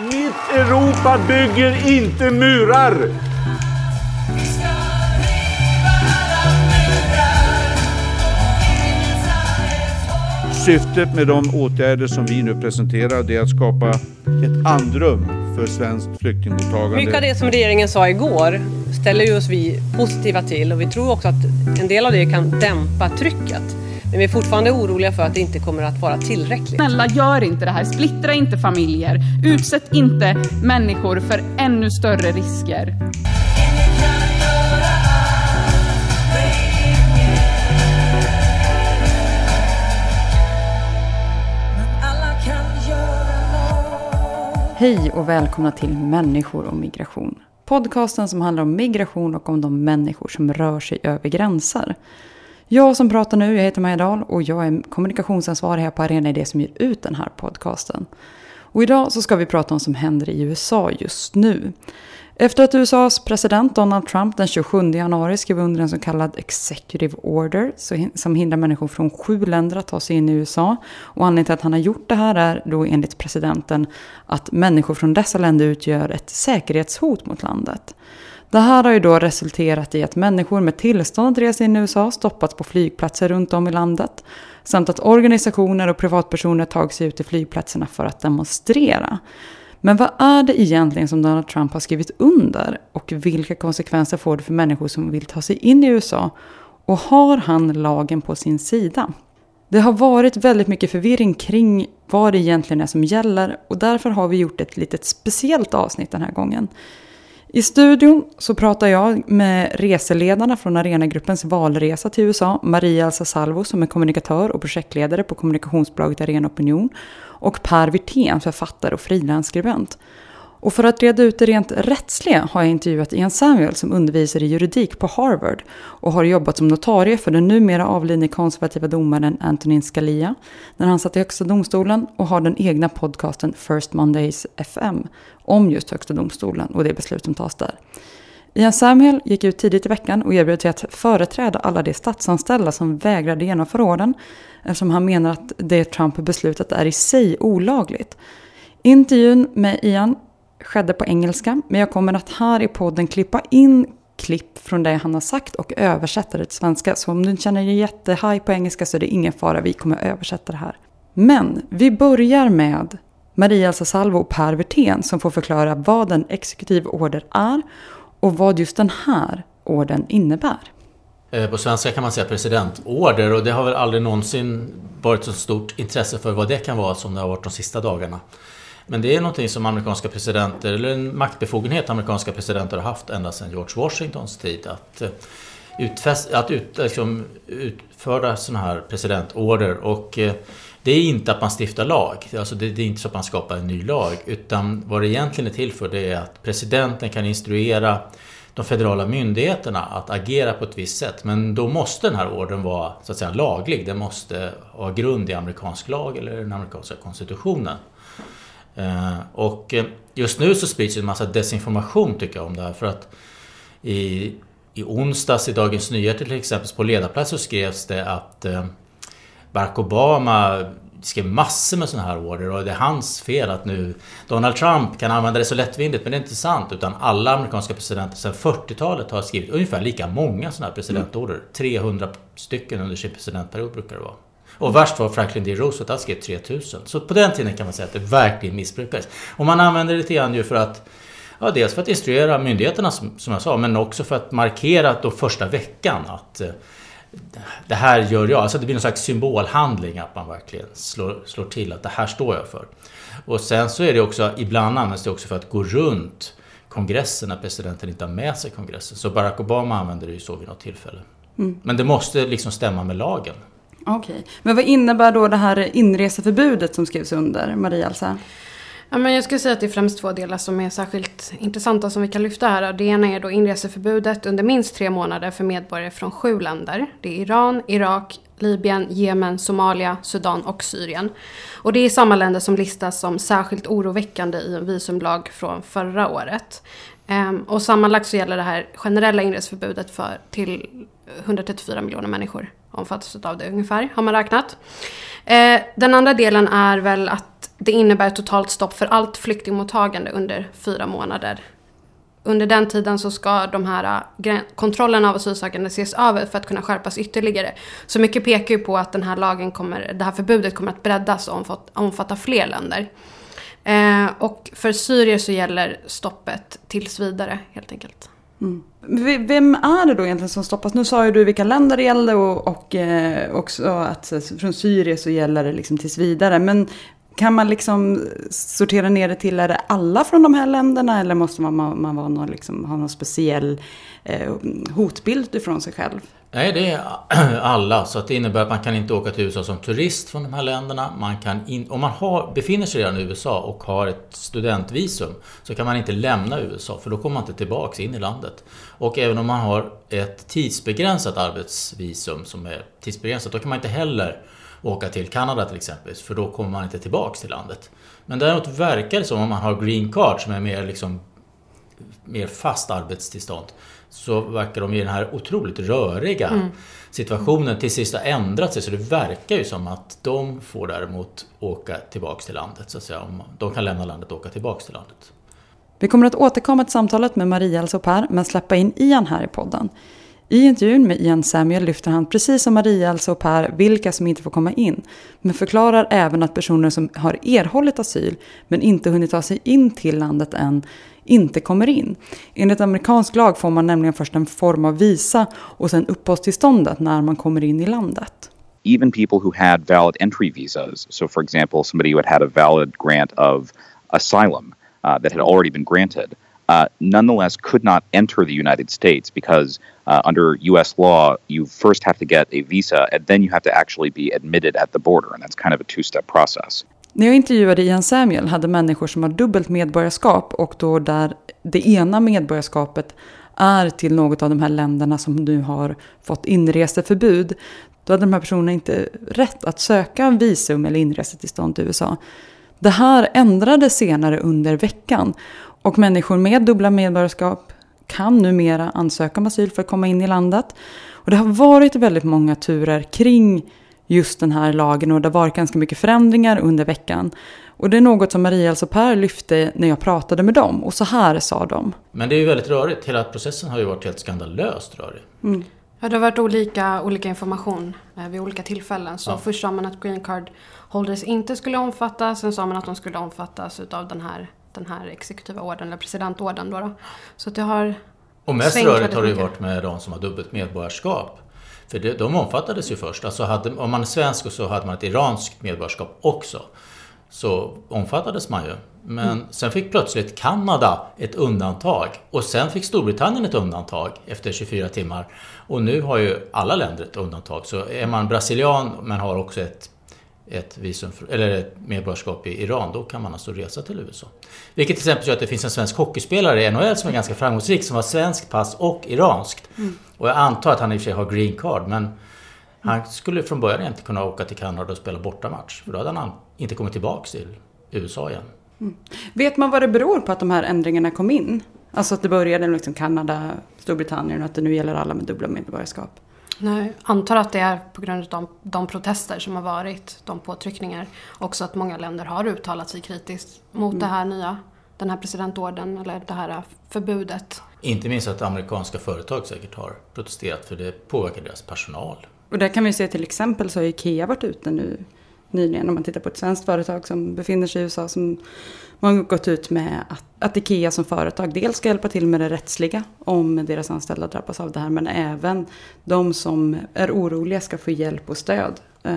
Mitt Europa bygger inte murar! Syftet med de åtgärder som vi nu presenterar är att skapa ett andrum för svenskt flyktingmottagande. Mycket av det som regeringen sa igår ställer ju oss vi positiva till och vi tror också att en del av det kan dämpa trycket. Men vi är fortfarande oroliga för att det inte kommer att vara tillräckligt. Snälla, gör inte det här. Splittra inte familjer. Utsätt inte människor för ännu större risker. Hej och välkomna till Människor och migration. Podcasten som handlar om migration och om de människor som rör sig över gränser. Jag som pratar nu, jag heter Maja Dahl och jag är kommunikationsansvarig här på Arena Idé som ger ut den här podcasten. Och idag så ska vi prata om vad som händer i USA just nu. Efter att USAs president Donald Trump den 27 januari skrev under en så kallad Executive Order som hindrar människor från sju länder att ta sig in i USA. Och anledningen till att han har gjort det här är då enligt presidenten att människor från dessa länder utgör ett säkerhetshot mot landet. Det här har ju då resulterat i att människor med tillstånd att resa in i USA stoppats på flygplatser runt om i landet. Samt att organisationer och privatpersoner tagit sig ut till flygplatserna för att demonstrera. Men vad är det egentligen som Donald Trump har skrivit under? Och vilka konsekvenser får det för människor som vill ta sig in i USA? Och har han lagen på sin sida? Det har varit väldigt mycket förvirring kring vad det egentligen är som gäller och därför har vi gjort ett litet speciellt avsnitt den här gången. I studion så pratar jag med reseledarna från Arenagruppens valresa till USA, Maria Alsa Salvo som är kommunikatör och projektledare på kommunikationsbolaget Arena Opinion och Per Wirtén, författare och frilansskribent. Och för att reda ut det rent rättsliga har jag intervjuat Ian Samuel som undervisar i juridik på Harvard och har jobbat som notarie för den numera avlidne konservativa domaren Antonin Scalia när han satt i Högsta domstolen och har den egna podcasten First Mondays FM om just Högsta domstolen och det beslut som tas där. Ian Samuel gick ut tidigt i veckan och erbjöd sig att företräda alla de statsanställda som vägrade genomföra orden eftersom han menar att det Trump beslutat är i sig olagligt. Intervjun med Ian skedde på engelska, men jag kommer att här i podden klippa in klipp från det han har sagt och översätta det till svenska. Så om du känner dig jättehaj på engelska så är det ingen fara, vi kommer översätta det här. Men vi börjar med Maria Elsa Salvo och Per Werthén som får förklara vad en exekutiv order är och vad just den här orden innebär. Eh, på svenska kan man säga presidentorder och det har väl aldrig någonsin varit så stort intresse för vad det kan vara som det har varit de sista dagarna. Men det är någonting som amerikanska presidenter, eller en maktbefogenhet amerikanska presidenter har haft ända sedan George Washingtons tid. Att, eh, utfäst, att ut, liksom, utföra sådana här presidentorder. Och eh, det är inte att man stiftar lag, alltså det, det, är inte så att man skapar en ny lag. Utan vad det egentligen är till för det är att presidenten kan instruera de federala myndigheterna att agera på ett visst sätt. Men då måste den här ordern vara så att säga laglig. Den måste ha grund i amerikansk lag eller den amerikanska konstitutionen. Eh, och eh, just nu så sprids en massa desinformation tycker jag om det här. För att i, i onsdags i Dagens Nyheter till exempel på ledarplats så skrevs det att eh, Barack Obama skrev massor med sådana här order och det är hans fel att nu Donald Trump kan använda det så lättvindigt men det är inte sant utan alla amerikanska presidenter sedan 40-talet har skrivit ungefär lika många sådana här presidentorder. 300 stycken under sin presidentperiod brukar det vara. Och värst var Franklin D. Roosevelt, han skrev 3000. Så på den tiden kan man säga att det verkligen missbrukades. Och man använder det lite grann ju för att Ja, dels för att instruera myndigheterna som, som jag sa, men också för att markera då första veckan att eh, det här gör jag. Alltså det blir någon slags symbolhandling att man verkligen slår, slår till att det här står jag för. Och sen så är det också, ibland används det också för att gå runt kongressen när presidenten inte har med sig kongressen. Så Barack Obama använder det ju så vid något tillfälle. Mm. Men det måste liksom stämma med lagen. Okej. Okay. Men vad innebär då det här inreseförbudet som skrevs under, Maria Elsa? Ja, men jag skulle säga att det är främst två delar som är särskilt intressanta som vi kan lyfta här. Det ena är då inreseförbudet under minst tre månader för medborgare från sju länder. Det är Iran, Irak, Libyen, Jemen, Somalia, Sudan och Syrien. Och det är samma länder som listas som särskilt oroväckande i en visumlag från förra året. Ehm, och sammanlagt så gäller det här generella inreseförbudet för till 134 miljoner människor omfattas av det ungefär, har man räknat. Eh, den andra delen är väl att det innebär totalt stopp för allt flyktingmottagande under fyra månader. Under den tiden så ska de här eh, kontrollerna av asylsökande ses över för att kunna skärpas ytterligare. Så mycket pekar ju på att den här lagen kommer, det här förbudet kommer att breddas och omfatta fler länder. Eh, och för syrier så gäller stoppet tills vidare helt enkelt. Mm. Vem är det då egentligen som stoppas? Nu sa ju du vilka länder det gäller och, och eh, också att eh, från Syrien så gäller det liksom tills vidare. Men kan man liksom sortera ner det till, är det alla från de här länderna eller måste man, man vara någon, liksom, ha någon speciell eh, hotbild ifrån sig själv? Nej, det är alla. Så att det innebär att man kan inte åka till USA som turist från de här länderna. Man kan in, om man har, befinner sig redan i USA och har ett studentvisum så kan man inte lämna USA för då kommer man inte tillbaks in i landet. Och även om man har ett tidsbegränsat arbetsvisum som är tidsbegränsat, då kan man inte heller åka till Kanada till exempel, för då kommer man inte tillbaks till landet. Men däremot verkar det som om man har green card som är mer, liksom, mer fast arbetstillstånd så verkar de i den här otroligt röriga mm. situationen till sist ha ändrat sig. Så det verkar ju som att de får däremot åka tillbaks till landet. Så att säga. De kan lämna landet och åka tillbaks till landet. Vi kommer att återkomma till samtalet med Maria Elsopär men släppa in Ian här i podden. I intervjun med Ian Samuel lyfter han, precis som Maria, Elsa och Per, vilka som inte får komma in. Men förklarar även att personer som har erhållit asyl men inte hunnit ta sig in till landet än inte kommer in. Enligt amerikansk lag får man nämligen först en form av visa och sen uppehållstillståndet när man kommer in i landet. Even people who had valid entry visas, so for example somebody who had had a valid grant of asylum uh, that had already been granted, uh, nonetheless could not enter the United States because uh, under US law, you first have to get a visa and then you have to actually be admitted at the border. And that's kind of a two step process. När jag intervjuade Ian Samuel hade människor som har dubbelt medborgarskap och då där det ena medborgarskapet är till något av de här länderna som nu har fått inreseförbud. Då hade de här personerna inte rätt att söka visum eller inresetillstånd till USA. Det här ändrades senare under veckan och människor med dubbla medborgarskap kan numera ansöka om asyl för att komma in i landet. Och det har varit väldigt många turer kring just den här lagen och det har varit ganska mycket förändringar under veckan. Och det är något som Maria och Per lyfte när jag pratade med dem och så här sa de. Men det är ju väldigt rörigt. Hela processen har ju varit helt skandalöst rörig. Mm. Ja, det har varit olika, olika information eh, vid olika tillfällen. Så ja. först sa man att green card holders inte skulle omfattas. Sen sa man att de skulle omfattas av den här den här exekutiva orden, eller presidentorden. Då, då. Så det har Och mest rörigt har det ju varit med de som har dubbelt medborgarskap. För det, de omfattades ju först. Alltså hade, om man är svensk och så hade man ett iranskt medborgarskap också. Så omfattades man ju. Men mm. sen fick plötsligt Kanada ett undantag. Och sen fick Storbritannien ett undantag efter 24 timmar. Och nu har ju alla länder ett undantag. Så är man brasilian men har också ett ett, visum, eller ett medborgarskap i Iran, då kan man alltså resa till USA. Vilket till exempel gör att det finns en svensk hockeyspelare i NHL som är ganska framgångsrik som har svenskt pass och iranskt. Mm. Och jag antar att han i och för sig har green card men han skulle från början inte kunna åka till Kanada och spela bortamatch. För då hade han inte kommit tillbaks till USA igen. Mm. Vet man vad det beror på att de här ändringarna kom in? Alltså att det började med liksom Kanada, Storbritannien och att det nu gäller alla med dubbla medborgarskap? Nej, antar att det är på grund av de, de, protester som har varit, de påtryckningar. Också att många länder har uttalat sig kritiskt mot mm. det här nya, den här presidentorden eller det här förbudet. Inte minst att amerikanska företag säkert har protesterat för det påverkar deras personal. Och där kan vi se till exempel så har Ikea varit ute nu nyligen om man tittar på ett svenskt företag som befinner sig i USA som man har gått ut med att, att Ikea som företag dels ska hjälpa till med det rättsliga om deras anställda drabbas av det här men även de som är oroliga ska få hjälp och stöd eh,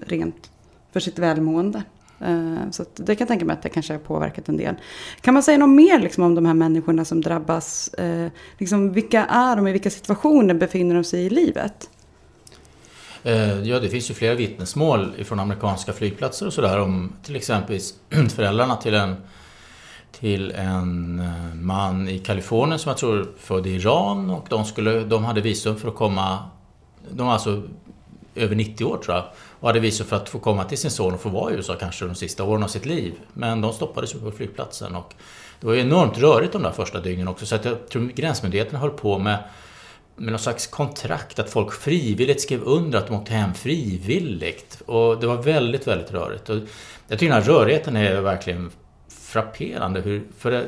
rent för sitt välmående. Eh, så det kan jag tänka mig att det kanske har påverkat en del. Kan man säga något mer liksom, om de här människorna som drabbas? Eh, liksom, vilka är de, i vilka situationer befinner de sig i livet? Eh, ja, det finns ju flera vittnesmål från amerikanska flygplatser och sådär om till exempel föräldrarna till en, till en eh, man i Kalifornien som jag tror född i Iran och de, skulle, de hade visum för att komma, de var alltså över 90 år tror jag, och hade visum för att få komma till sin son och få vara i USA kanske de sista åren av sitt liv. Men de stoppades ju på flygplatsen och det var enormt rörigt de där första dygnen också så att jag tror gränsmyndigheterna höll på med med någon slags kontrakt att folk frivilligt skrev under att de åkte hem frivilligt. Och det var väldigt, väldigt rörigt. Och jag tycker den här rörigheten är verkligen frapperande. Hur, för det,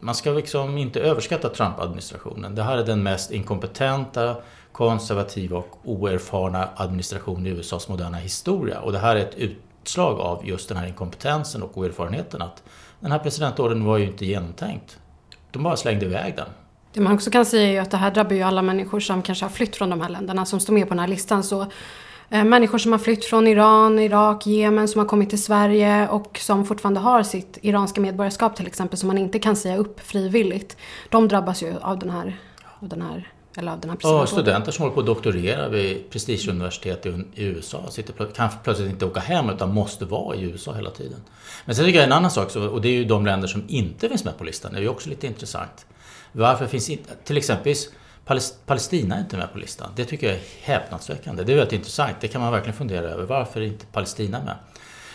man ska liksom inte överskatta Trump-administrationen. Det här är den mest inkompetenta, konservativa och oerfarna administration i USAs moderna historia. Och det här är ett utslag av just den här inkompetensen och oerfarenheten. Att den här presidentorden var ju inte genomtänkt. De bara slängde iväg den. Det man också kan säga är ju att det här drabbar ju alla människor som kanske har flytt från de här länderna som står med på den här listan. Så eh, Människor som har flytt från Iran, Irak, Jemen, som har kommit till Sverige och som fortfarande har sitt iranska medborgarskap till exempel, som man inte kan säga upp frivilligt. De drabbas ju av den här, av den här eller den här ja, studenter som håller på att doktorera vid prestigeuniversitet i USA sitter, kan plötsligt inte åka hem utan måste vara i USA hela tiden. Men sen tycker jag en annan sak, och det är ju de länder som inte finns med på listan. Det är ju också lite intressant. Varför finns inte, till exempel Palestina är inte med på listan. Det tycker jag är häpnadsväckande. Det är väldigt intressant. Det kan man verkligen fundera över. Varför är inte Palestina med?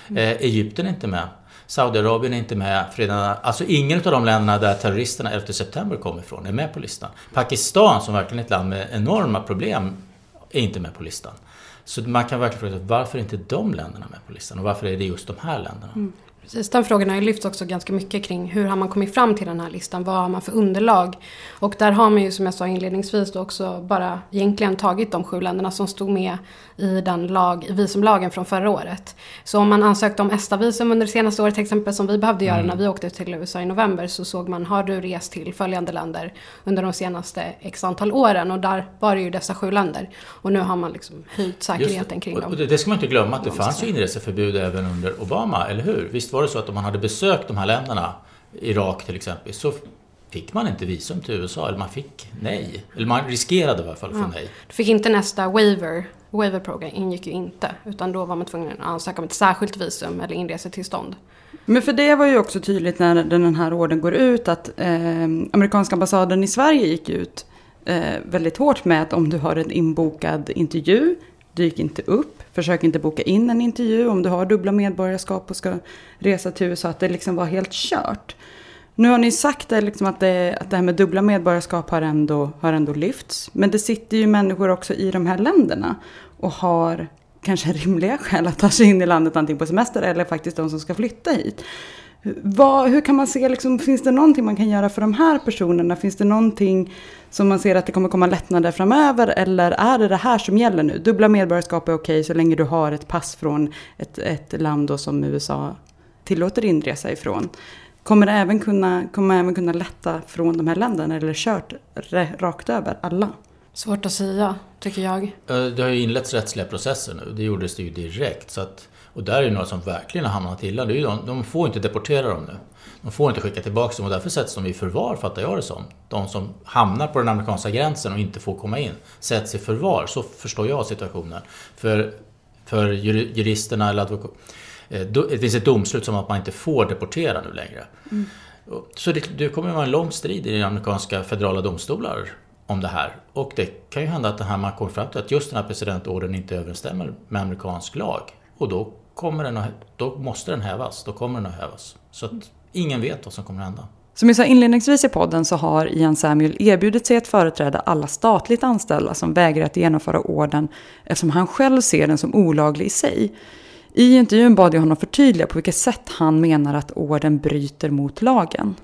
Mm. Eh, Egypten är inte med. Saudiarabien är inte med. Alltså ingen av de länderna där terroristerna 11 september kom ifrån är med på listan. Pakistan, som verkligen är ett land med enorma problem, är inte med på listan. Så man kan verkligen fråga sig varför är inte de länderna med på listan? Och varför är det just de här länderna? Mm. Precis, den frågan har ju lyfts också ganska mycket kring hur har man kommit fram till den här listan, vad har man för underlag? Och där har man ju som jag sa inledningsvis då också bara egentligen tagit de sju länderna som stod med i den lag, i visumlagen från förra året. Så om man ansökte om ESTA-visum under det senaste året till exempel som vi behövde göra mm. när vi åkte till USA i november så såg man, har du rest till följande länder under de senaste x antal åren? Och där var det ju dessa sju länder. Och nu har man liksom höjt säkerheten kring dem. Och det ska man inte glömma att det fanns ju inreseförbud även under Obama, eller hur? Visst var det så att om man hade besökt de här länderna, Irak till exempel, så fick man inte visum till USA. Eller man fick nej. Eller man riskerade i alla fall att få ja. nej. Du fick inte nästa waiver. Waiver program ingick ju inte. Utan då var man tvungen att ansöka om ett särskilt visum eller inresetillstånd. Men för det var ju också tydligt när den här orden går ut att eh, amerikanska ambassaden i Sverige gick ut eh, väldigt hårt med att om du har en inbokad intervju, dyk inte upp försök inte boka in en intervju om du har dubbla medborgarskap och ska resa till USA. Att det liksom var helt kört. Nu har ni sagt det, liksom att, det, att det här med dubbla medborgarskap har ändå, har ändå lyfts. Men det sitter ju människor också i de här länderna och har kanske rimliga skäl att ta sig in i landet antingen på semester eller faktiskt de som ska flytta hit. Vad, hur kan man se, liksom, finns det någonting man kan göra för de här personerna? Finns det någonting som man ser att det kommer komma lättnader framöver? Eller är det det här som gäller nu? Dubbla medborgarskap är okej så länge du har ett pass från ett, ett land då som USA tillåter inresa ifrån. Kommer det även kunna, kommer även kunna lätta från de här länderna eller kört rakt över alla? Svårt att säga, tycker jag. Det har ju inletts rättsliga processer nu. Det gjordes det ju direkt. Så att och där är det några som verkligen har hamnat illa. Det är de, de får inte deportera dem nu. De får inte skicka tillbaka dem och därför sätts de i förvar, fattar jag det som. De som hamnar på den amerikanska gränsen och inte får komma in sätts i förvar. Så förstår jag situationen. För, för juristerna eller advokater. Eh, det finns ett domslut som att man inte får deportera nu längre. Mm. Så det, det kommer att vara en lång strid i amerikanska federala domstolar om det här. Och det kan ju hända att det här man kommer fram till att just den här presidentorden inte överensstämmer med amerikansk lag. Och då, kommer den att, då måste den hävas. Då kommer den att hävas. Så att ingen vet vad som kommer att hända. Som jag sa inledningsvis i podden så har Ian Samuel erbjudit sig att företräda alla statligt anställda som vägrar att genomföra orden eftersom han själv ser den som olaglig i sig. I intervjun bad jag honom förtydliga på vilket sätt han menar att orden bryter mot lagen.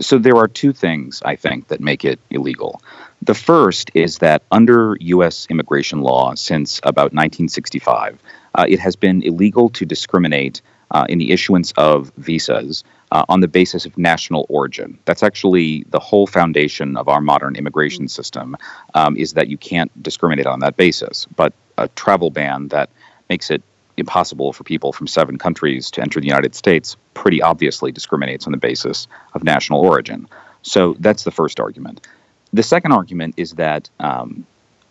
So there are two things I think that make it illegal. The first is that under US immigration law since about 1965 uh, it has been illegal to discriminate uh, in the issuance of visas uh, on the basis of national origin. That's actually the whole foundation of our modern immigration system um, is that you can't discriminate on that basis. But a travel ban that makes it impossible for people from seven countries to enter the United States pretty obviously discriminates on the basis of national origin. So that's the first argument. The second argument is that um,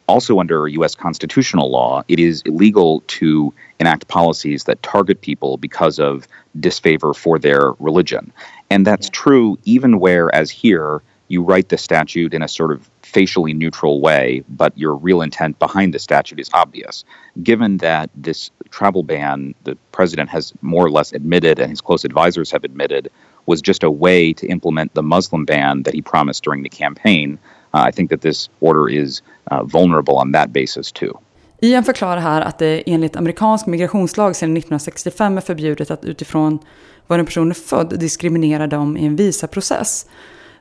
also under U.S. constitutional law, it is illegal to enact policies that target people because of disfavor for their religion. And that's true even where, as here, you write the statute in a sort of facially neutral way, but your real intent behind the statute is obvious. Given that this travel ban, the president has more or less admitted, and his close advisors have admitted, was just a way to implement the Muslim ban that he promised during the campaign, Uh, I think that this order is uh, vulnerable on that basis too. Ian förklarar här att det enligt amerikansk migrationslag sedan 1965 är förbjudet att utifrån var en person är född diskriminera dem i en visaprocess.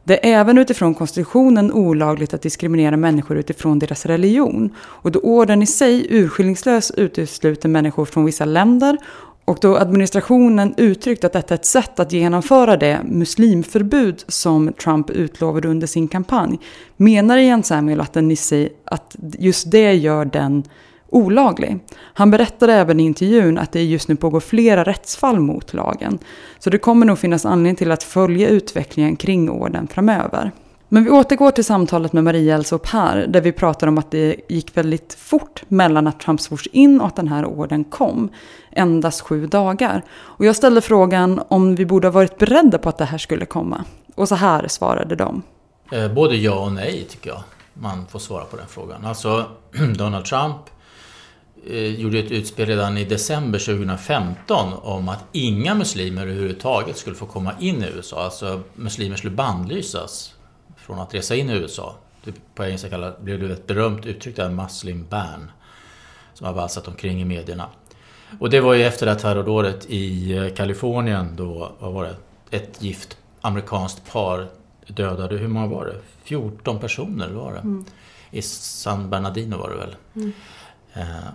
Det är även utifrån konstitutionen olagligt att diskriminera människor utifrån deras religion. Och då orden i sig urskillningslöst utesluter människor från vissa länder och då administrationen uttryckt att detta är ett sätt att genomföra det muslimförbud som Trump utlovade under sin kampanj menar Ian Samuel att, den i sig, att just det gör den olaglig. Han berättade även i intervjun att det just nu pågår flera rättsfall mot lagen. Så det kommer nog finnas anledning till att följa utvecklingen kring orden framöver. Men vi återgår till samtalet med Maria Elsa och Per, där vi pratar om att det gick väldigt fort mellan att Trump svors in och att den här orden kom. Endast sju dagar. Och jag ställde frågan om vi borde ha varit beredda på att det här skulle komma. Och så här svarade de. Eh, både ja och nej tycker jag man får svara på den frågan. Alltså Donald Trump eh, gjorde ett utspel redan i december 2015 om att inga muslimer överhuvudtaget skulle få komma in i USA. Alltså muslimer skulle bannlysas från att resa in i USA. På engelska blev det ett berömt uttryck där, muslim ban. Som har valsat omkring i medierna. Och det var ju efter det här terrordådet i eh, Kalifornien då, vad var det, ett gift amerikanskt par dödade, hur många var det? 14 personer var det. Mm. I San Bernardino var det väl. Mm. Eh,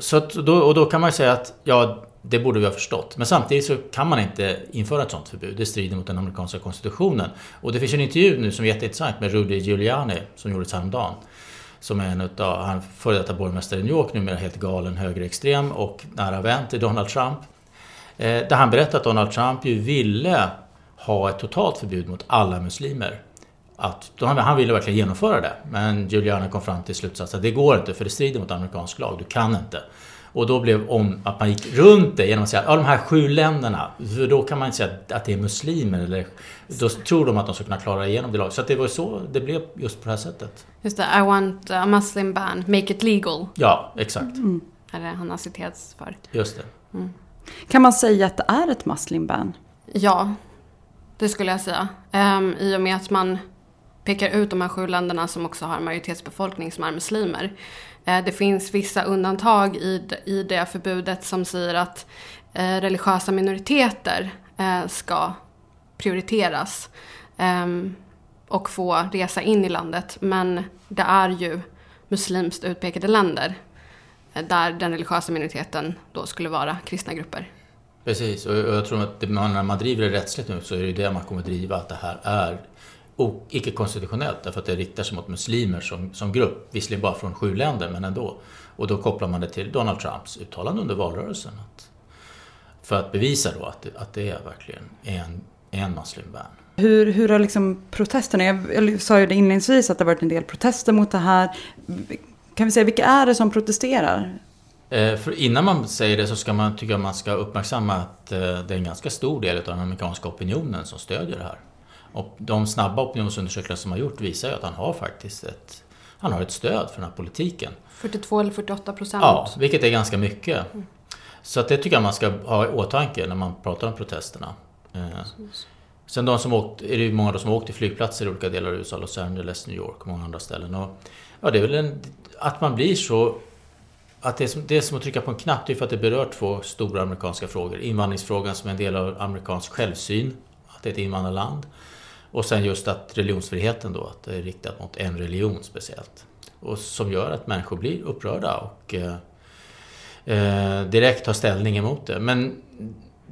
så, då, och då kan man säga att ja, det borde vi ha förstått. Men samtidigt så kan man inte införa ett sådant förbud. Det strider mot den amerikanska konstitutionen. Och det finns en intervju nu som är jätteintressant med Rudy Giuliani som gjordes häromdagen. Som är en utav, han före detta borgmästare i New York, numera helt galen högerextrem och nära vän till Donald Trump. Eh, där han berättar att Donald Trump ju ville ha ett totalt förbud mot alla muslimer. Att, han ville verkligen genomföra det, men Giuliani kom fram till slutsatsen att det går inte för det strider mot amerikansk lag, du kan inte. Och då blev om att man gick runt det genom att säga att ja, de här sju länderna, för då kan man inte säga att det är muslimer. Eller, då tror de att de ska kunna klara igenom det laget. Så det var så det blev just på det här sättet. Just det, I want a muslim ban, make it legal. Ja, exakt. Mm. Är det han har citerats för. Just det. Mm. Kan man säga att det är ett muslim ban? Ja, det skulle jag säga. Um, I och med att man pekar ut de här sju länderna som också har en majoritetsbefolkning som är muslimer. Eh, det finns vissa undantag i det förbudet som säger att eh, religiösa minoriteter eh, ska prioriteras ehm, och få resa in i landet. Men det är ju muslimskt utpekade länder där den religiösa minoriteten då skulle vara kristna grupper. Precis, och jag tror att när man driver det rättsligt nu så är det det man kommer driva, att det här är icke-konstitutionellt därför att det riktar sig mot muslimer som, som grupp. Visserligen bara från sju länder, men ändå. Och då kopplar man det till Donald Trumps uttalande under valrörelsen. Att, för att bevisa då att, att det är verkligen en, en muslimban. Hur, hur har liksom protesterna, jag, jag sa ju det inledningsvis att det har varit en del protester mot det här. Kan vi säga, vilka är det som protesterar? Eh, för innan man säger det så ska man, tycker jag man ska uppmärksamma att eh, det är en ganska stor del av den amerikanska opinionen som stödjer det här. Och de snabba opinionsundersökningar som har gjort visar ju att han har faktiskt ett, han har ett stöd för den här politiken. 42 eller 48 procent? Ja, vilket är ganska mycket. Mm. Så att det tycker jag man ska ha i åtanke när man pratar om protesterna. Eh, sen de som åkt, är det ju många som har åkt till flygplatser i olika delar av USA, Los Angeles, New York och många andra ställen. Och, ja, det är väl en, att man blir så att det är, som, det är som att trycka på en knapp, det är för att det berör två stora amerikanska frågor. Invandringsfrågan som är en del av amerikansk självsyn, att det är ett invandrarland. Och sen just att religionsfriheten då, att det är riktat mot en religion speciellt. Och som gör att människor blir upprörda och eh, eh direkt tar ställning emot det. Men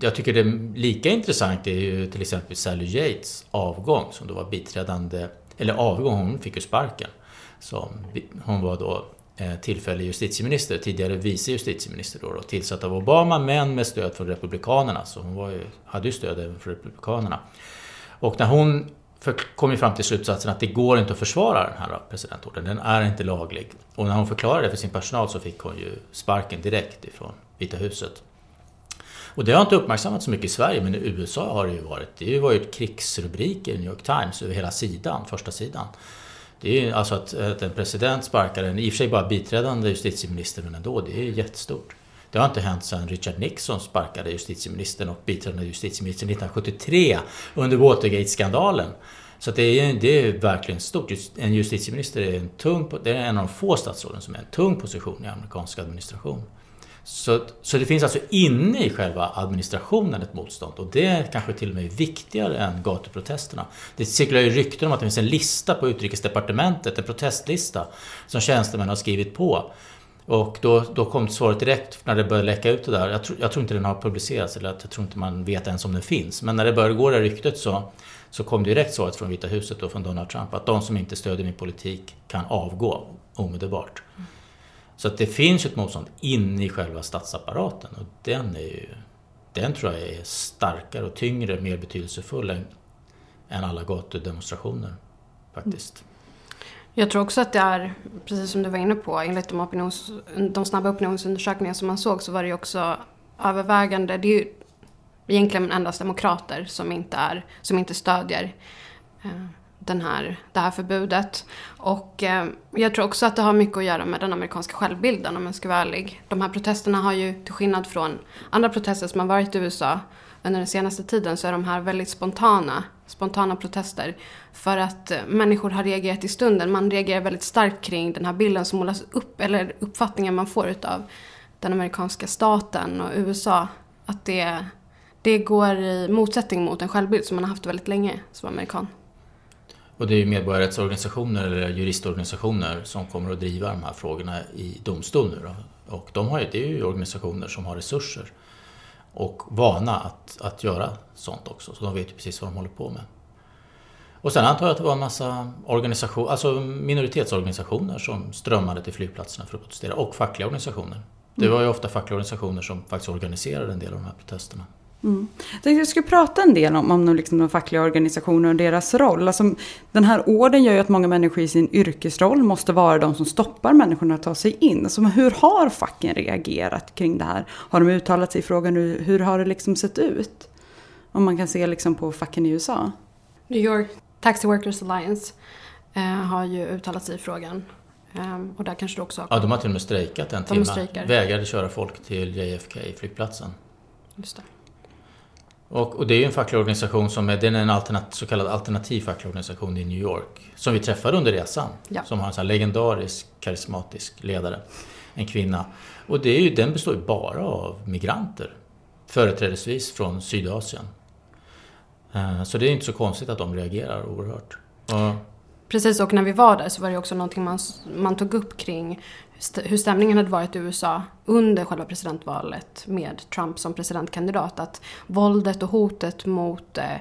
jag tycker det är lika intressant är ju till exempel Sally Yates avgång som då var biträdande, eller avgång, hon fick ju sparken. Som, hon var då eh, tillfällig justitieminister, tidigare vice justitieminister då, då, tillsatt av Obama men med stöd från Republikanerna. Så hon var ju, hade ju stöd även från Republikanerna. Och när hon kom ju fram till slutsatsen att det går inte att försvara den här presidentorden, den är inte laglig. Och när hon förklarade det för sin personal så fick hon ju sparken direkt ifrån Vita huset. Och det har inte uppmärksammats så mycket i Sverige, men i USA har det ju varit. Det var ju ett krigsrubriker i New York Times över hela sidan, första sidan. Det är ju alltså att, att en president sparkar en, i och för sig bara biträdande justitieminister, men ändå, det är ju jättestort. Det har inte hänt sedan Richard Nixon sparkade justitieministern och biträdande justitieministern 1973 under Watergate-skandalen. Så det är, det är verkligen stort. En justitieminister är en tung, det är en av de få statsråden som är en tung position i amerikansk administration. Så, så det finns alltså inne i själva administrationen ett motstånd och det är kanske till och med viktigare än gatuprotesterna. Det cirkulerar ju rykten om att det finns en lista på utrikesdepartementet, en protestlista, som tjänstemän har skrivit på. Och då, då kom svaret direkt när det började läcka ut det där. Jag, tro, jag tror inte den har publicerats eller jag tror inte man vet ens om den finns. Men när det började gå det ryktet så, så kom direkt svaret från Vita huset och från Donald Trump att de som inte stödjer min politik kan avgå omedelbart. Mm. Så att det finns ett motstånd inne i själva statsapparaten och den är ju, den tror jag är starkare och tyngre, mer betydelsefull än, än alla gatudemonstrationer faktiskt. Jag tror också att det är, precis som du var inne på, enligt de, opinions, de snabba opinionsundersökningar som man såg så var det ju också övervägande, det är ju egentligen endast demokrater som inte, är, som inte stödjer eh, den här, det här förbudet. Och eh, jag tror också att det har mycket att göra med den amerikanska självbilden om jag ska vara ärlig. De här protesterna har ju, till skillnad från andra protester som har varit i USA under den senaste tiden, så är de här väldigt spontana, spontana protester. För att eh, människor har reagerat i stunden. Man reagerar väldigt starkt kring den här bilden som målas upp, eller uppfattningen man får utav den amerikanska staten och USA. Att det, det går i motsättning mot en självbild som man har haft väldigt länge som amerikan. Och det är ju medborgarrättsorganisationer eller juristorganisationer som kommer att driva de här frågorna i domstol nu då. Och de har ju, det är ju organisationer som har resurser och vana att, att göra sånt också. Så de vet ju precis vad de håller på med. Och sen antar jag att det var en massa organisation, alltså minoritetsorganisationer som strömmade till flygplatserna för att protestera. Och fackliga organisationer. Det var ju ofta fackliga organisationer som faktiskt organiserade en del av de här protesterna. Mm. Jag skulle prata en del om, om liksom de fackliga organisationerna och deras roll. Alltså, den här orden gör ju att många människor i sin yrkesroll måste vara de som stoppar människorna att ta sig in. Så hur har facken reagerat kring det här? Har de uttalat sig i frågan nu? Hur har det liksom sett ut? Om man kan se liksom på facken i USA. New York Taxi Workers Alliance eh, har ju uttalat sig i frågan. Um, och där kanske du också har... Ja, de har till och med strejkat en timme. Vägrade köra folk till JFK-flygplatsen. Just det. Och, och, det är ju en facklig organisation som är, den är en alternat, så kallad alternativ facklig organisation i New York. Som vi träffade under resan. Ja. Som har en sån legendarisk karismatisk ledare. En kvinna. Och det är ju, den består ju bara av migranter. Företrädesvis från Sydasien. Eh, så det är inte så konstigt att de reagerar oerhört. Och, Precis, och när vi var där så var det också någonting man, man tog upp kring hur stämningen hade varit i USA under själva presidentvalet med Trump som presidentkandidat. Att våldet och hotet mot eh,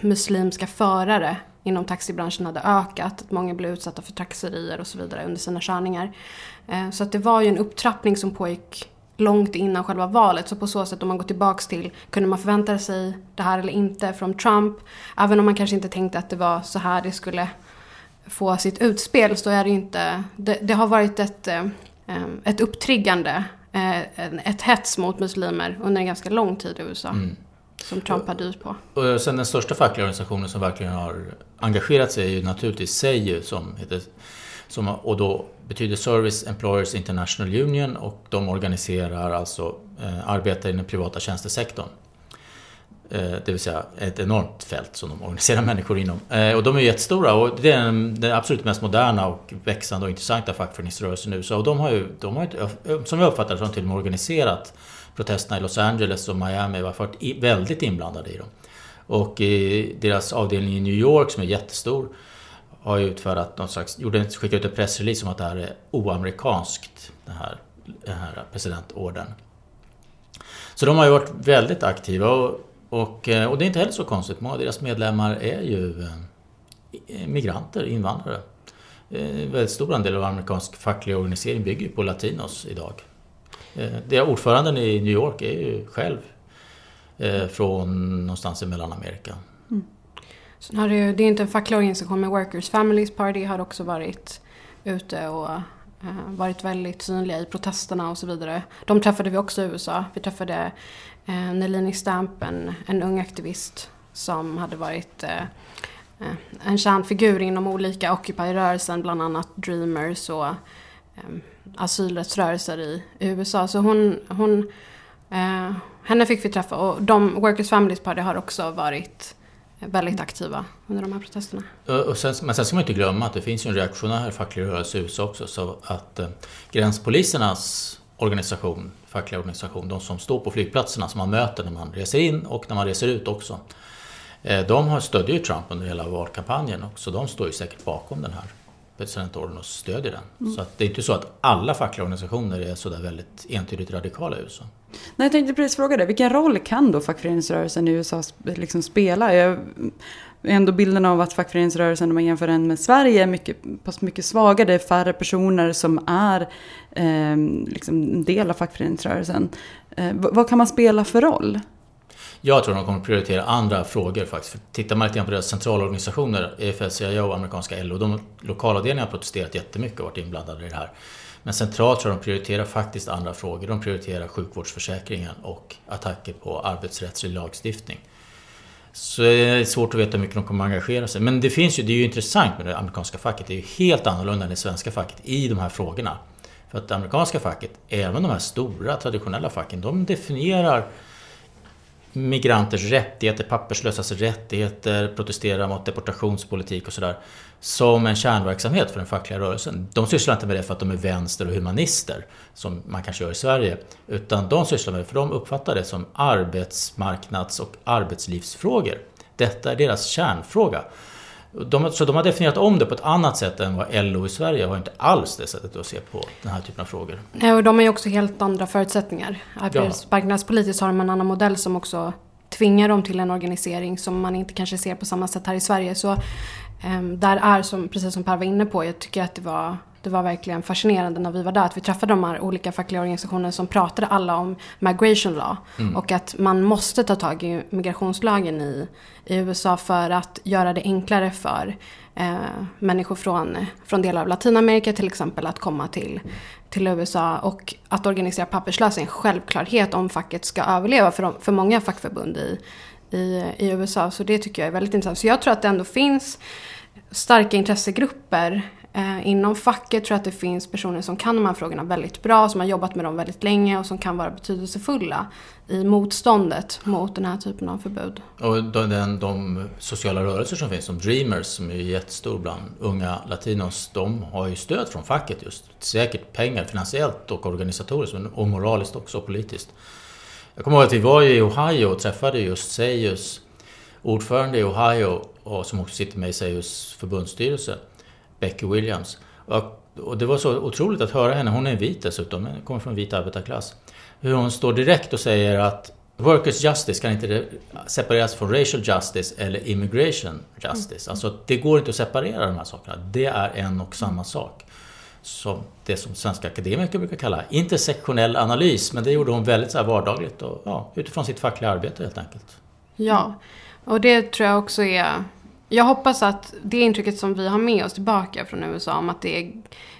muslimska förare inom taxibranschen hade ökat. Att många blev utsatta för trakasserier och så vidare under sina körningar. Eh, så att det var ju en upptrappning som pågick långt innan själva valet. Så på så sätt om man går tillbaks till, kunde man förvänta sig det här eller inte från Trump? Även om man kanske inte tänkte att det var så här det skulle få sitt utspel så är det inte, det, det har varit ett, eh, ett upptriggande, eh, ett hets mot muslimer under en ganska lång tid i USA. Mm. Som Trump har dyrt på. Och sen den största fackliga organisationen som verkligen har engagerat sig är ju naturligtvis SEIU som heter som, och då betyder Service Employers International Union och de organiserar alltså eh, arbetare i den privata tjänstesektorn. Eh, det vill säga ett enormt fält som de organiserar människor inom. Eh, och de är jättestora och det är den, den absolut mest moderna och växande och intressanta fackföreningsrörelsen i USA. Och de har ju, de har ju, som jag uppfattar det, till och med organiserat protesterna i Los Angeles och Miami, Varför varit väldigt inblandade i dem. Och i deras avdelning i New York som är jättestor har utfärdat någon slags, gjorde, skickade ut en pressrelease om att det här är oamerikanskt, den här, den här presidentorden. Så de har ju varit väldigt aktiva och, och, eh, och det är inte heller så konstigt. Många av deras medlemmar är ju eh, migranter, invandrare. En väldigt stor andel av amerikansk facklig organisering bygger på latinos idag. Det ordföranden i New York är ju själv från någonstans i Mellanamerika. Mm. Sen har det, det är inte en facklig organisation men Workers Families Party har också varit ute och Eh, varit väldigt synliga i protesterna och så vidare. De träffade vi också i USA. Vi träffade eh, Nelini Stamp, en, en ung aktivist som hade varit eh, eh, en kärnfigur inom olika Occupy-rörelsen, bland annat Dreamers och eh, asylrättsrörelser i, i USA. Så hon, hon, eh, henne fick vi träffa och de, Workers Families Party har också varit väldigt aktiva under de här protesterna. Och sen, men sen ska man inte glömma att det finns ju en reaktionär facklig rörelse i USA också. Så att eh, gränspolisernas organisation, fackliga organisation, de som står på flygplatserna som man möter när man reser in och när man reser ut också. Eh, de har stödjer ju Trump under hela valkampanjen också. De står ju säkert bakom den här presidentorden och stödjer den. Mm. Så att det är inte så att alla fackliga organisationer är sådär väldigt entydigt radikala i USA. Nej, jag tänkte precis fråga det, vilken roll kan då fackföreningsrörelsen i USA liksom spela? Jag, ändå bilden av att fackföreningsrörelsen, om man jämför den med Sverige, är mycket, mycket svagare. Det är färre personer som är eh, liksom en del av fackföreningsrörelsen. Eh, vad kan man spela för roll? Jag tror de kommer att prioritera andra frågor faktiskt. För tittar man lite grann på deras centralorganisationer, EFL-CIO och amerikanska LO, de lokalavdelningarna har protesterat jättemycket och varit inblandade i det här. Men centralt tror jag de prioriterar faktiskt andra frågor. De prioriterar sjukvårdsförsäkringen och attacker på arbetsrättslig lagstiftning. Så det är svårt att veta hur mycket de kommer att engagera sig. Men det finns ju, det är ju intressant med det amerikanska facket. Det är ju helt annorlunda än det svenska facket i de här frågorna. För att det amerikanska facket, även de här stora traditionella facken, de definierar migranters rättigheter, papperslösas rättigheter, protestera mot deportationspolitik och sådär. Som en kärnverksamhet för den fackliga rörelsen. De sysslar inte med det för att de är vänster och humanister, som man kanske gör i Sverige. Utan de sysslar med det för de uppfattar det som arbetsmarknads och arbetslivsfrågor. Detta är deras kärnfråga. De, så de har definierat om det på ett annat sätt än vad LO i Sverige har inte alls det sättet att se på den här typen av frågor. Nej, och de har ju också helt andra förutsättningar. Arbetsmarknadspolitiskt har de en annan modell som också tvingar dem till en organisering som man inte kanske ser på samma sätt här i Sverige. Så um, där är, som, precis som Per var inne på, jag tycker att det var det var verkligen fascinerande när vi var där att vi träffade de här olika fackliga organisationerna som pratade alla om migration law. Mm. Och att man måste ta tag i migrationslagen i, i USA för att göra det enklare för eh, människor från, från delar av Latinamerika till exempel att komma till, till USA. Och att organisera papperslösa är en självklarhet om facket ska överleva för, de, för många fackförbund i, i, i USA. Så det tycker jag är väldigt intressant. Så jag tror att det ändå finns starka intressegrupper Eh, inom facket tror jag att det finns personer som kan de här frågorna väldigt bra, som har jobbat med dem väldigt länge och som kan vara betydelsefulla i motståndet mot den här typen av förbud. Och de, de sociala rörelser som finns, som Dreamers som är jättestor bland unga latinos, de har ju stöd från facket just. Säkert pengar finansiellt och organisatoriskt och moraliskt också och politiskt. Jag kommer ihåg att vi var i Ohio och träffade just Seius ordförande i Ohio och som också sitter med i Seius förbundsstyrelse. Becky Williams. Och, det var så otroligt att höra henne, hon är vit dessutom, kommer från vit arbetarklass. Hur hon står direkt och säger att Workers justice kan inte separeras från racial justice eller immigration justice. Mm. Alltså det går inte att separera de här sakerna. Det är en och samma sak. Som det som svenska akademiker brukar kalla intersektionell analys. Men det gjorde hon väldigt så vardagligt och ja, utifrån sitt fackliga arbete helt enkelt. Ja, och det tror jag också är jag hoppas att det intrycket som vi har med oss tillbaka från USA om att det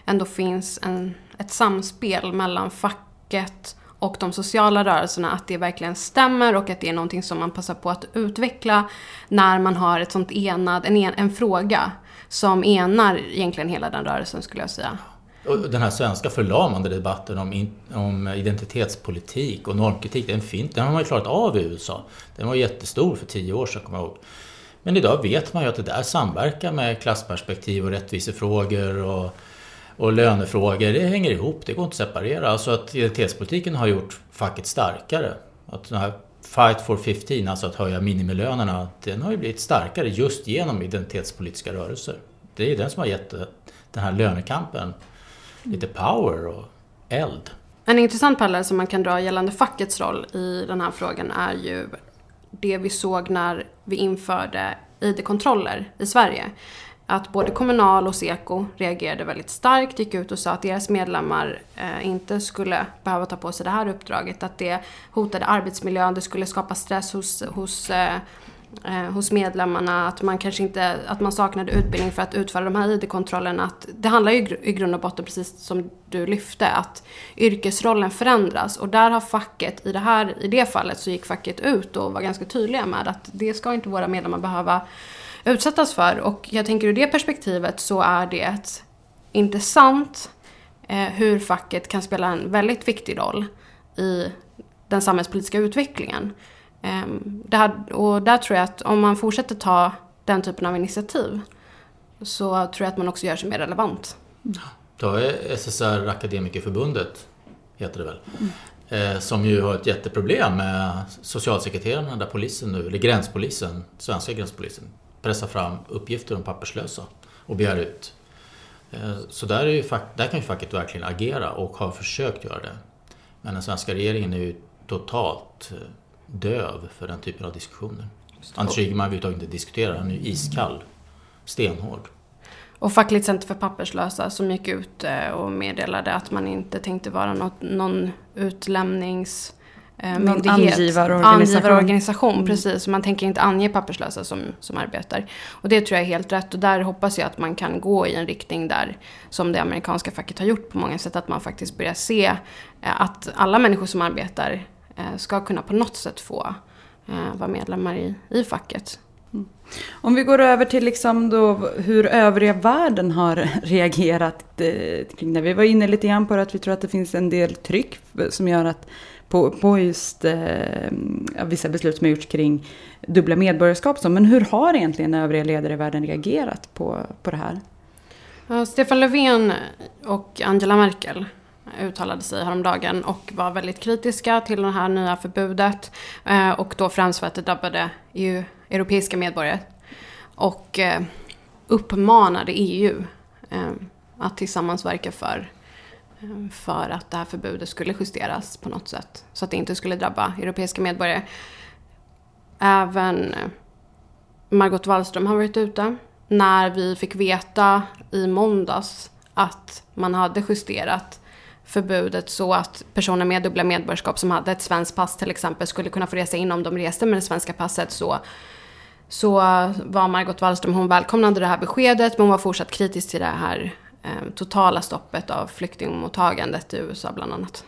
ändå finns en, ett samspel mellan facket och de sociala rörelserna, att det verkligen stämmer och att det är någonting som man passar på att utveckla när man har ett sånt enad, en, en fråga som enar egentligen hela den rörelsen skulle jag säga. Och den här svenska förlamande debatten om, in, om identitetspolitik och normkritik, den, fin, den har man ju klarat av i USA. Den var jättestor för tio år sedan, kommer jag ihåg. Men idag vet man ju att det där samverkar med klassperspektiv och rättvisefrågor och, och lönefrågor. Det hänger ihop, det går inte att separera. Alltså att identitetspolitiken har gjort facket starkare. Att den här Fight for 15, alltså att höja minimilönerna, den har ju blivit starkare just genom identitetspolitiska rörelser. Det är ju den som har gett den här lönekampen lite power och eld. En intressant parallell som man kan dra gällande fackets roll i den här frågan är ju det vi såg när vi införde ID-kontroller i Sverige. Att både Kommunal och Seko reagerade väldigt starkt, gick ut och sa att deras medlemmar eh, inte skulle behöva ta på sig det här uppdraget. Att det hotade arbetsmiljön, det skulle skapa stress hos, hos eh, eh, hos medlemmarna, att man kanske inte, att man saknade utbildning för att utföra de här ID-kontrollerna. Att det handlar ju i grund och botten, precis som du lyfte, att yrkesrollen förändras. Och där har facket, i det, här, i det fallet så gick facket ut och var ganska tydliga med att det ska inte våra medlemmar behöva utsättas för. Och jag tänker ur det perspektivet så är det intressant eh, hur facket kan spela en väldigt viktig roll i den samhällspolitiska utvecklingen. Ehm, här, och där tror jag att om man fortsätter ta den typen av initiativ så tror jag att man också gör sig mer relevant. Är SSR Akademikerförbundet, heter det väl, mm. som ju har ett jätteproblem med socialsekreterarna där polisen nu, eller gränspolisen, svenska gränspolisen, pressar fram uppgifter om papperslösa och begär ut. Eh, så där, är ju, där kan ju facket verkligen agera och har försökt göra det. Men den svenska regeringen är ju totalt eh, döv för den typen av diskussioner. Anders Ygeman vill inte diskutera, han är ju iskall, stenhård. Och Fackligt Center för papperslösa som gick ut eh, och meddelade att man inte tänkte vara något, någon utlämnings eh, myndighet. Angivarorganisation. Angivarorganisation, mm. precis. Man tänker inte ange papperslösa som, som arbetar. Och det tror jag är helt rätt. Och där hoppas jag att man kan gå i en riktning där, som det amerikanska facket har gjort på många sätt, att man faktiskt börjar se eh, att alla människor som arbetar ska kunna på något sätt få eh, vara medlemmar i, i facket. Mm. Om vi går över till liksom då hur övriga världen har reagerat eh, kring det. Vi var inne lite grann på det, att vi tror att det finns en del tryck som gör att på, på just eh, vissa beslut som har gjorts kring dubbla medborgarskap. Men hur har egentligen övriga ledare i världen reagerat på, på det här? Ja, Stefan Löfven och Angela Merkel uttalade sig häromdagen och var väldigt kritiska till det här nya förbudet. Eh, och då främst för att det drabbade EU, europeiska medborgare. Och eh, uppmanade EU eh, att tillsammans verka för för att det här förbudet skulle justeras på något sätt. Så att det inte skulle drabba europeiska medborgare. Även Margot Wallström har varit ute. När vi fick veta i måndags att man hade justerat förbudet så att personer med dubbla medborgarskap som hade ett svenskt pass till exempel skulle kunna få resa in om de reste med det svenska passet så så var Margot Wallström, hon välkomnade det här beskedet men hon var fortsatt kritisk till det här Eh, totala stoppet av flyktingmottagandet i USA bland annat.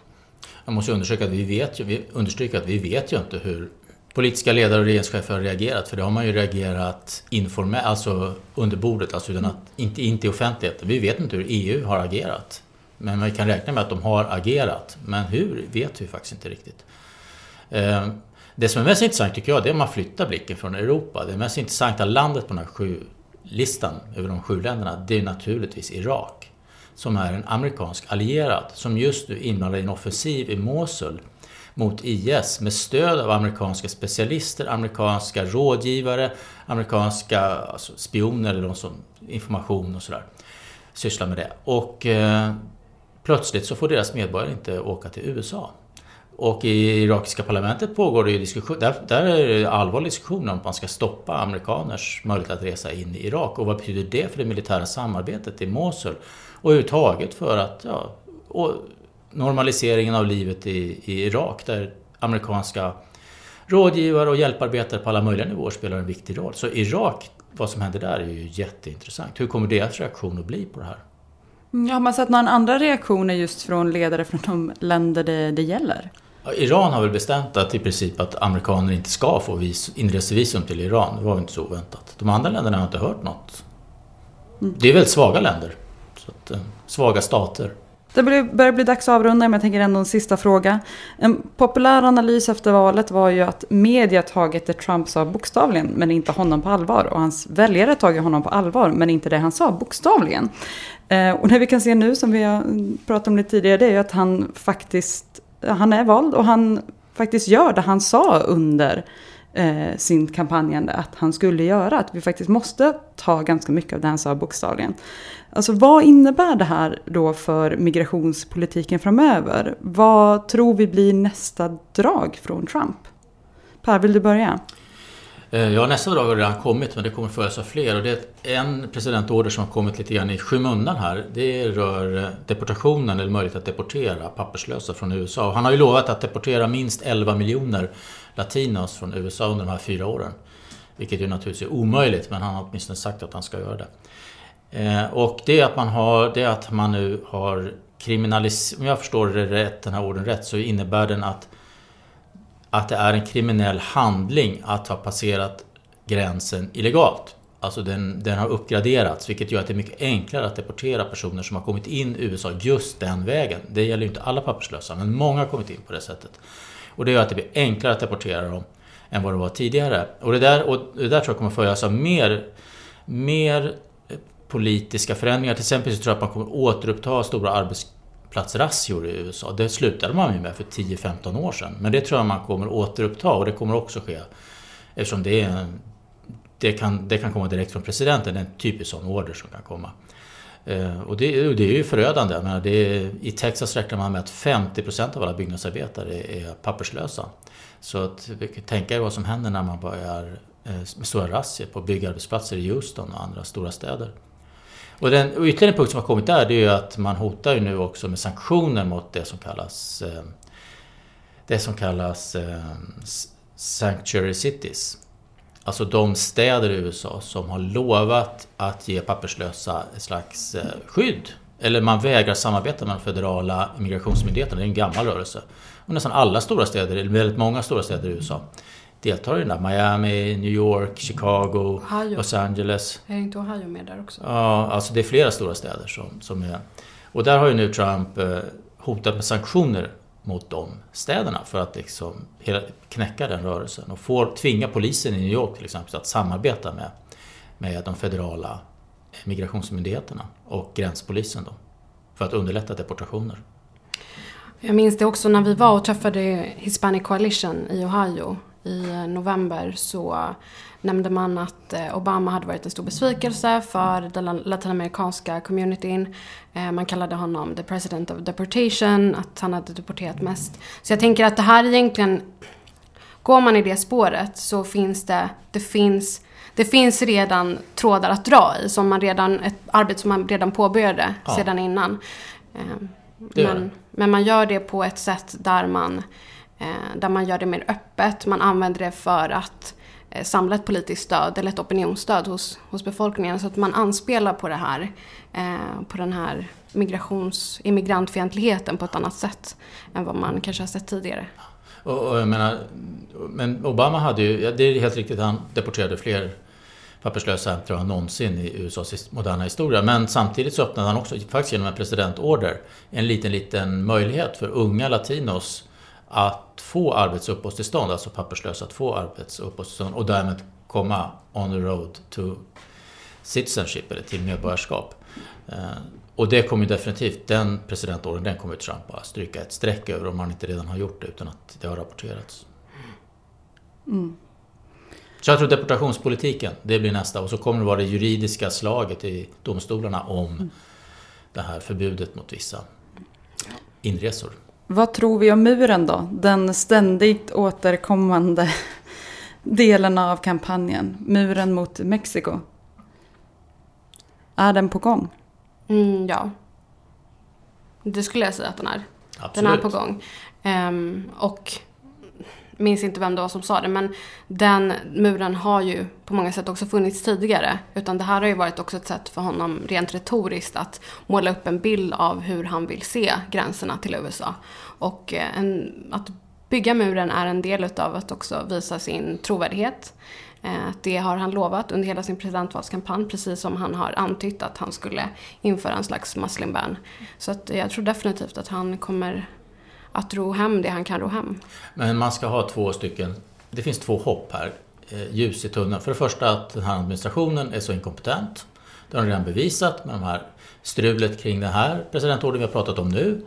Jag måste undersöka, att vi vet ju, vi understryka att vi vet ju inte hur politiska ledare och regeringschefer har reagerat. För det har man ju reagerat informellt, alltså under bordet, alltså utan att, inte, inte i offentligheten. Vi vet inte hur EU har agerat. Men vi kan räkna med att de har agerat. Men hur vet vi faktiskt inte riktigt. Eh, det som är mest intressant tycker jag, det är om man flyttar blicken från Europa. Det mest intressanta landet på den här sju listan över de sju länderna, det är naturligtvis Irak. Som är en amerikansk allierad som just nu är inblandad i en offensiv i Mosul mot IS med stöd av amerikanska specialister, amerikanska rådgivare, amerikanska alltså spioner eller de som information och sådär sysslar med det. Och eh, plötsligt så får deras medborgare inte åka till USA. Och i irakiska parlamentet pågår det ju diskussion, där, där är det allvarlig diskussion om att man ska stoppa amerikaners möjlighet att resa in i Irak. Och vad betyder det för det militära samarbetet i Mosul? Och överhuvudtaget för att, ja, normaliseringen av livet i, i Irak där amerikanska rådgivare och hjälparbetare på alla möjliga nivåer spelar en viktig roll. Så Irak, vad som händer där är ju jätteintressant. Hur kommer deras reaktion att bli på det här? Har man sett några andra reaktioner just från ledare från de länder det, det gäller? Iran har väl bestämt att i princip att amerikaner inte ska få vis, inresevisum till Iran. Det var väl inte så oväntat. De andra länderna har inte hört något. Mm. Det är väldigt svaga länder. Så att, eh, svaga stater. Det börjar bli dags att avrunda, men jag tänker ändå en sista fråga. En populär analys efter valet var ju att media tagit det Trump sa bokstavligen, men inte honom på allvar. Och hans väljare tagit honom på allvar, men inte det han sa bokstavligen. Eh, och det vi kan se nu, som vi har pratat om lite tidigare, det är ju att han faktiskt han är vald och han faktiskt gör det han sa under eh, sin kampanjande att han skulle göra. Att vi faktiskt måste ta ganska mycket av det han sa bokstavligen. Alltså vad innebär det här då för migrationspolitiken framöver? Vad tror vi blir nästa drag från Trump? Per, vill du börja? Eh, ja, nästa drag har redan kommit men det kommer följas av fler. Och det är en presidentorder som har kommit lite grann i skymundan här. Det rör eh, deportationen eller möjlighet att deportera papperslösa från USA. Och han har ju lovat att deportera minst 11 miljoner latinos från USA under de här fyra åren. Vilket ju naturligtvis är omöjligt men han har åtminstone sagt att han ska göra det. Eh, och det är att man, har, det är att man nu har kriminaliserat, om jag förstår det rätt, den här orden rätt, så innebär den att att det är en kriminell handling att ha passerat gränsen illegalt. Alltså den, den har uppgraderats vilket gör att det är mycket enklare att deportera personer som har kommit in i USA just den vägen. Det gäller ju inte alla papperslösa men många har kommit in på det sättet. Och det gör att det blir enklare att deportera dem än vad det var tidigare. Och det där, och det där tror jag kommer följas av mer, mer politiska förändringar. Till exempel så tror jag att man kommer återuppta stora arbetsplatsrazzior i USA. Det slutade man ju med för 10-15 år sedan. Men det tror jag man kommer återuppta och det kommer också ske eftersom det, är, det, kan, det kan komma direkt från presidenten. Det är en typisk sån order som kan komma. Eh, och det, det är ju förödande. menar, det är, I Texas räknar man med att 50% av alla byggnadsarbetare är papperslösa. Så att tänk tänka er vad som händer när man börjar eh, med stora razzior på byggarbetsplatser i Houston och andra stora städer. Och, den, och ytterligare en punkt som har kommit där det är ju att man hotar ju nu också med sanktioner mot det som kallas eh, det som kallas Sanctuary Cities. Alltså de städer i USA som har lovat att ge papperslösa ett slags eh, skydd. Eller man vägrar samarbeta med de federala immigrationsmyndigheterna. Det är en gammal rörelse. Och nästan alla stora städer, eller väldigt många stora städer i USA deltar i den där. Miami, New York, Chicago, Ohio. Los Angeles. Är inte Ohio med där också? Ja, alltså det är flera stora städer som, som är... Och där har ju nu Trump eh, hotat med sanktioner mot de städerna för att liksom knäcka den rörelsen och få, tvinga polisen i New York till exempel att samarbeta med, med de federala migrationsmyndigheterna och gränspolisen då, för att underlätta deportationer. Jag minns det också när vi var och träffade Hispanic Coalition i Ohio i november så nämnde man att eh, Obama hade varit en stor besvikelse för den latinamerikanska communityn. Eh, man kallade honom the president of deportation, att han hade deporterat mest. Så jag tänker att det här egentligen, går man i det spåret så finns det, det finns det finns redan trådar att dra i, som man redan, ett arbete som man redan påbörjade ja. sedan innan. Eh, men, men man gör det på ett sätt där man, Eh, där man gör det mer öppet. Man använder det för att eh, samla ett politiskt stöd eller ett opinionsstöd hos, hos befolkningen så att man anspelar på det här, eh, på den här migrations, immigrantfientligheten på ett annat sätt än vad man kanske har sett tidigare. Och, och jag menar, men Obama hade ju, det är helt riktigt, han deporterade fler papperslösa tror jag någonsin i USAs moderna historia. Men samtidigt så öppnade han också, faktiskt genom en presidentorder, en liten, liten möjlighet för unga latinos att få arbetsuppehållstillstånd, alltså papperslösa att få arbetsuppehållstillstånd och därmed komma on the road to citizenship eller till medborgarskap. Eh, och det kommer definitivt, den presidentorden, den kommer Trump bara stryka ett streck över om han inte redan har gjort det utan att det har rapporterats. Mm. Så jag tror deportationspolitiken, det blir nästa. Och så kommer det vara det juridiska slaget i domstolarna om mm. det här förbudet mot vissa inresor. Vad tror vi om muren då? Den ständigt återkommande delen av kampanjen. Muren mot Mexiko. Är den på gång? Mm, ja. Det skulle jag säga att den är. Absolut. Den är på gång. Um, och minns inte vem det var som sa det, men den muren har ju på många sätt också funnits tidigare. Utan det här har ju varit också ett sätt för honom rent retoriskt att måla upp en bild av hur han vill se gränserna till USA. Och eh, en, att bygga muren är en del av att också visa sin trovärdighet. Eh, det har han lovat under hela sin presidentvalskampanj, precis som han har antytt att han skulle införa en slags muslim ban. Så att jag tror definitivt att han kommer att ro hem det han kan ro hem. Men man ska ha två stycken, det finns två hopp här, eh, ljus i tunneln. För det första att den här administrationen är så inkompetent. Det har de redan bevisat med de här strulet kring den här presidentorden vi har pratat om nu,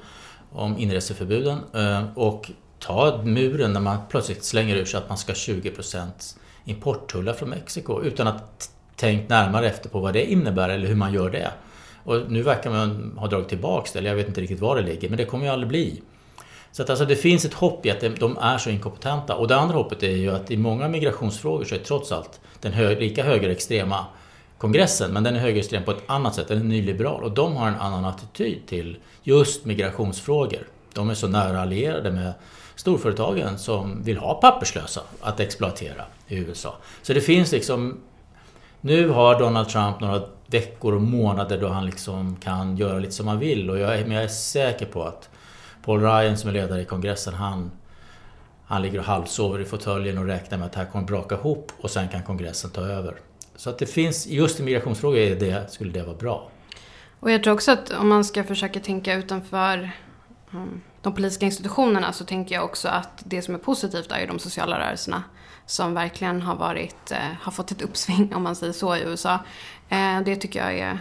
om inreseförbuden. Eh, och ta muren när man plötsligt slänger ur sig att man ska ha 20% importtullar från Mexiko utan att tänkt närmare efter på vad det innebär eller hur man gör det. Och nu verkar man ha dragit tillbaka det, eller jag vet inte riktigt var det ligger, men det kommer ju aldrig bli. Så att alltså det finns ett hopp i att de är så inkompetenta. Och det andra hoppet är ju att i många migrationsfrågor så är trots allt den hö lika högerextrema kongressen, men den är högerextrem på ett annat sätt, den är nyliberal. Och de har en annan attityd till just migrationsfrågor. De är så nära allierade med storföretagen som vill ha papperslösa att exploatera i USA. Så det finns liksom... Nu har Donald Trump några veckor och månader då han liksom kan göra lite som han vill och jag men jag är säker på att Paul Ryan som är ledare i kongressen, han, han ligger och halvsover i fåtöljen och räknar med att det här kommer braka ihop och sen kan kongressen ta över. Så att det finns, just i migrationsfrågor det, skulle det vara bra. Och jag tror också att om man ska försöka tänka utanför mm, de politiska institutionerna så tänker jag också att det som är positivt är ju de sociala rörelserna som verkligen har varit, eh, har fått ett uppsving om man säger så i USA. Eh, det tycker jag är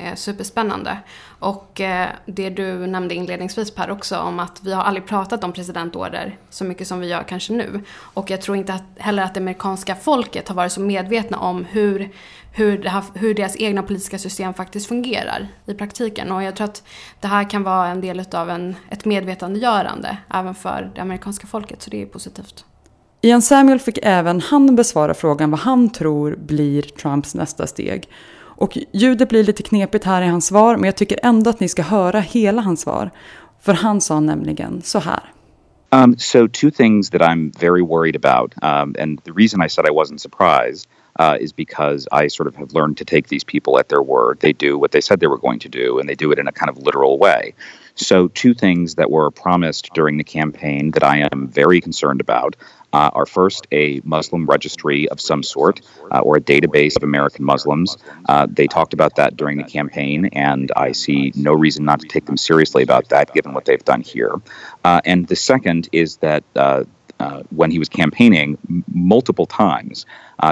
eh, superspännande. Och eh, det du nämnde inledningsvis Per också om att vi har aldrig pratat om presidentorder så mycket som vi gör kanske nu. Och jag tror inte att, heller att det amerikanska folket har varit så medvetna om hur, hur, här, hur deras egna politiska system faktiskt fungerar i praktiken. Och jag tror att det här kan vara en del av en, ett medvetandegörande även för det amerikanska folket, så det är positivt. Ian Samuel fick även han besvara frågan vad han tror blir Trumps nästa steg. Och ljudet blir lite knepigt här i hans svar, men jag tycker ändå att ni ska höra hela hans svar. För han sa nämligen så här. Um, so, two things that I'm very worried about, um, and the reason I said I wasn't surprised uh, is because I sort of have learned to take these people at their word. They do what they said they were going to do, and they do it in a kind of literal way. So, two things that were promised during the campaign that I am very concerned about uh, are first a Muslim registry of some sort uh, or a database of American Muslims. Uh, they talked about that during the campaign, and I see no reason not to take them seriously about that given what they've done here. Uh, and the second is that. Uh, uh, when he was campaigning, m- multiple times,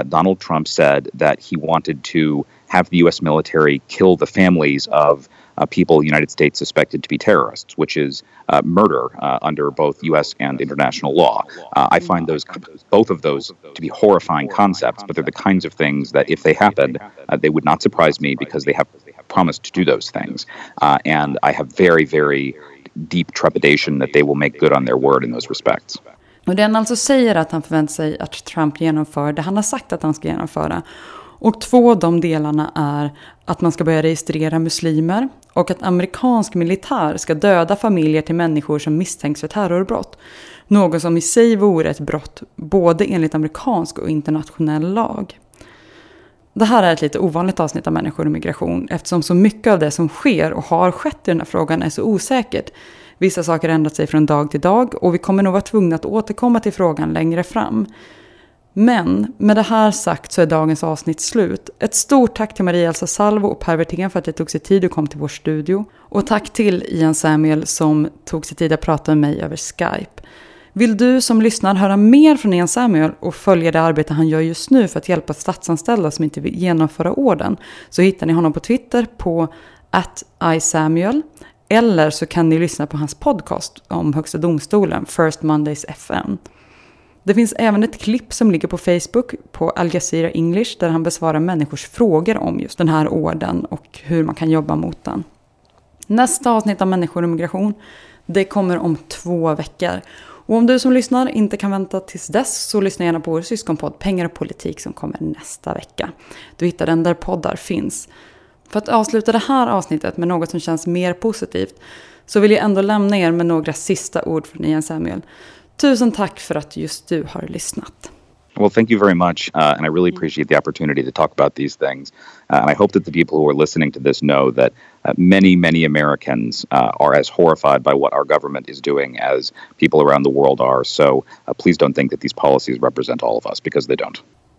Donald Trump said that he wanted to have the U.S. military kill the families of uh, people the United States suspected to be terrorists, which is uh, murder uh, under both U.S. and international law. Uh, I find those both of those to be horrifying concepts, but they're the kinds of things that, if they happened, uh, they would not surprise me because they have promised to do those things, uh, and I have very, very deep trepidation that they will make good on their word in those respects. Och det han alltså säger att han förväntar sig att Trump genomför det han har sagt att han ska genomföra. Och två av de delarna är att man ska börja registrera muslimer och att amerikansk militär ska döda familjer till människor som misstänks för terrorbrott. Något som i sig vore ett brott både enligt amerikansk och internationell lag. Det här är ett lite ovanligt avsnitt av människor och migration eftersom så mycket av det som sker och har skett i den här frågan är så osäkert. Vissa saker har ändrat sig från dag till dag och vi kommer nog vara tvungna att återkomma till frågan längre fram. Men med det här sagt så är dagens avsnitt slut. Ett stort tack till Maria-Elsa Salvo och Per Werthén för att det tog sig tid och kom till vår studio. Och tack till Ian Samuel som tog sig tid att prata med mig över Skype. Vill du som lyssnar höra mer från Ian Samuel och följa det arbete han gör just nu för att hjälpa statsanställda som inte vill genomföra orden så hittar ni honom på Twitter på iSamuel eller så kan ni lyssna på hans podcast om Högsta domstolen, First Mondays FM. Det finns även ett klipp som ligger på Facebook på Al Jazeera English där han besvarar människors frågor om just den här orden och hur man kan jobba mot den. Nästa avsnitt av Människor och migration, det kommer om två veckor. Och om du som lyssnar inte kan vänta tills dess så lyssna gärna på vår syskonpodd Pengar och politik som kommer nästa vecka. Du hittar den där poddar finns. För att avsluta det här avsnittet med något som känns mer positivt så vill jag ändå lämna er med några sista ord från Ian Samuel. Tusen tack för att just du har lyssnat. Well, thank you very much. Uh, and I really appreciate the opportunity to talk about these things. Uh, and I hope that the people who are listening to this know that uh, many, many Americans uh, are as horrified by what our government is doing as people around the world are. So uh, please don't think that these policies represent all of us because they don't.